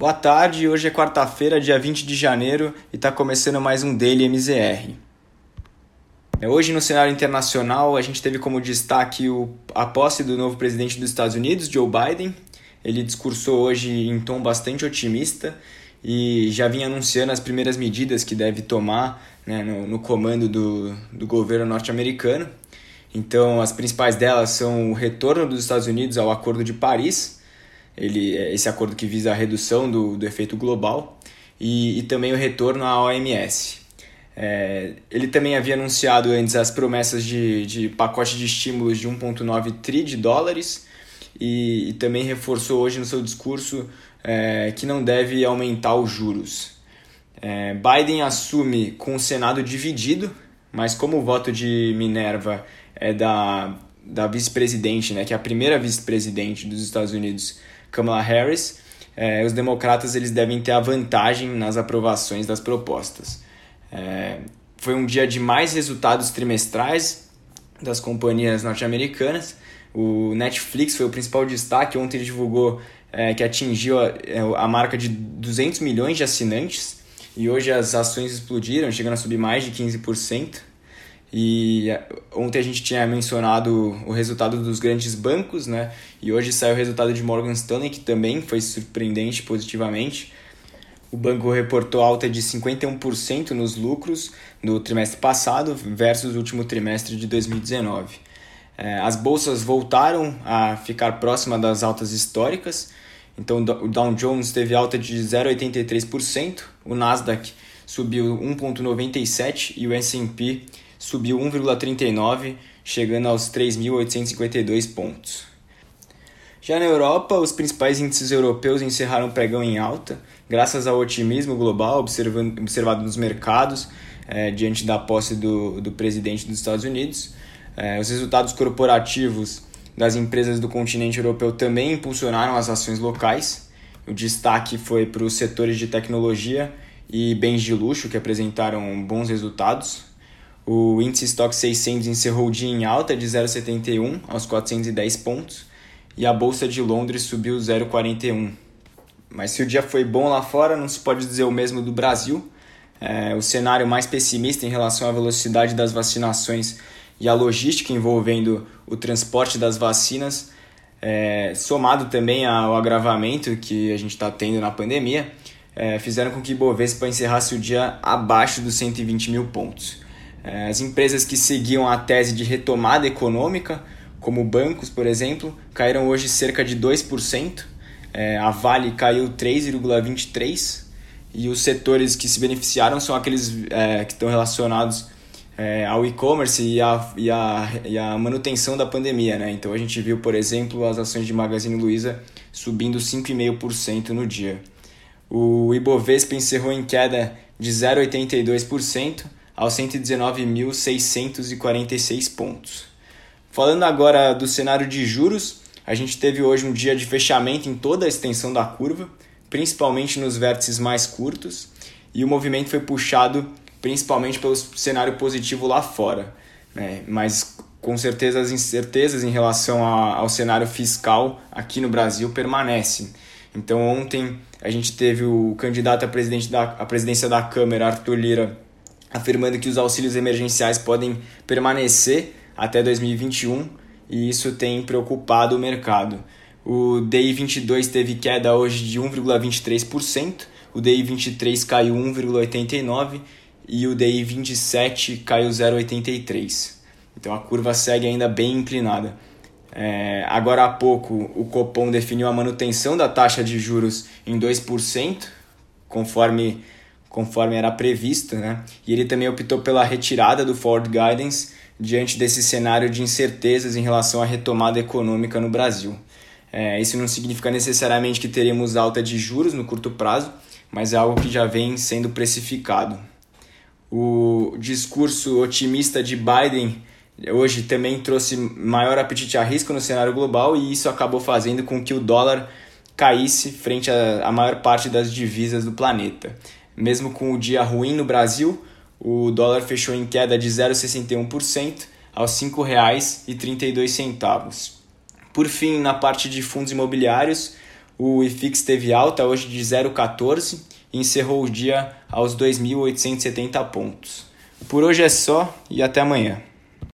Boa tarde, hoje é quarta-feira, dia 20 de janeiro e está começando mais um Daily MZR. É, hoje no cenário internacional a gente teve como destaque a posse do novo presidente dos Estados Unidos, Joe Biden. Ele discursou hoje em tom bastante otimista e já vinha anunciando as primeiras medidas que deve tomar né, no, no comando do, do governo norte-americano. Então, as principais delas são o retorno dos Estados Unidos ao Acordo de Paris, ele, é esse acordo que visa a redução do, do efeito global e, e também o retorno à OMS. É, ele também havia anunciado antes as promessas de, de pacote de estímulos de 1,9 tri de dólares e, e, também reforçou hoje no seu discurso é, que não deve aumentar os juros. É, Biden assume com o Senado dividido, mas como o voto de Minerva é da, da vice-presidente, né, que é a primeira vice-presidente dos Estados Unidos, Kamala Harris, é, os democratas eles devem ter a vantagem nas aprovações das propostas. É, foi um dia de mais resultados trimestrais das companhias norte-americanas. O Netflix foi o principal destaque. Ontem ele divulgou é, que atingiu a, é, a marca de 200 milhões de assinantes e hoje as ações explodiram, chegando a subir mais de 15%. E é, ontem a gente tinha mencionado o resultado dos grandes bancos, né? E hoje saiu o resultado de Morgan Stanley, que também foi surpreendente positivamente. O banco reportou alta de 51% nos lucros no trimestre passado versus o último trimestre de 2019. É, as bolsas voltaram a ficar próxima das altas históricas, então o Dow Jones teve alta de 0,83%, o Nasdaq subiu 1,97% e o S&P subiu 1,39, chegando aos 3.852 pontos. Já na Europa, os principais índices europeus encerraram o pregão em alta, graças ao otimismo global observado nos mercados é, diante da posse do, do presidente dos Estados Unidos. É, os resultados corporativos das empresas do continente europeu também impulsionaram as ações locais. O destaque foi para os setores de tecnologia e bens de luxo, que apresentaram bons resultados. O índice Stock 600 encerrou o dia em alta de 0,71 aos 410 pontos e a bolsa de Londres subiu 0,41. Mas se o dia foi bom lá fora, não se pode dizer o mesmo do Brasil. É, o cenário mais pessimista em relação à velocidade das vacinações e a logística envolvendo o transporte das vacinas, é, somado também ao agravamento que a gente está tendo na pandemia, é, fizeram com que Bovespa encerrasse o dia abaixo dos 120 mil pontos. É, as empresas que seguiam a tese de retomada econômica, como bancos, por exemplo, caíram hoje cerca de 2%. É, a Vale caiu 3,23%. E os setores que se beneficiaram são aqueles é, que estão relacionados ao e-commerce e a, e, e a manutenção da pandemia. Né? Então a gente viu, por exemplo, as ações de Magazine Luiza subindo 5,5% no dia. O Ibovespa encerrou em queda de 0,82% aos 119.646 pontos. Falando agora do cenário de juros, a gente teve hoje um dia de fechamento em toda a extensão da curva, principalmente nos vértices mais curtos, e o movimento foi puxado principalmente pelo cenário positivo lá fora. Né? Mas com certeza as incertezas em relação ao cenário fiscal aqui no Brasil permanecem. Então ontem a gente teve o candidato da, a presidência da Câmara, Arthur Lira, afirmando que os auxílios emergenciais podem permanecer até 2021 e isso tem preocupado o mercado. O DI 22 teve queda hoje de 1,23%, o DI 23 caiu 1,89% e o DI 27 caiu 0,83%. Então a curva segue ainda bem inclinada. É, agora há pouco, o Copom definiu a manutenção da taxa de juros em 2%, conforme conforme era previsto, né? E ele também optou pela retirada do Forward Guidance diante desse cenário de incertezas em relação à retomada econômica no Brasil. É, isso não significa necessariamente que teremos alta de juros no curto prazo, mas é algo que já vem sendo precificado. O discurso otimista de Biden hoje também trouxe maior apetite a risco no cenário global e isso acabou fazendo com que o dólar caísse frente à maior parte das divisas do planeta. Mesmo com o dia ruim no Brasil, o dólar fechou em queda de 0,61% aos R$ 5,32. Por fim, na parte de fundos imobiliários, o IFIX teve alta hoje de 0,14 e encerrou o dia aos 2.870 pontos. Por hoje é só e até amanhã.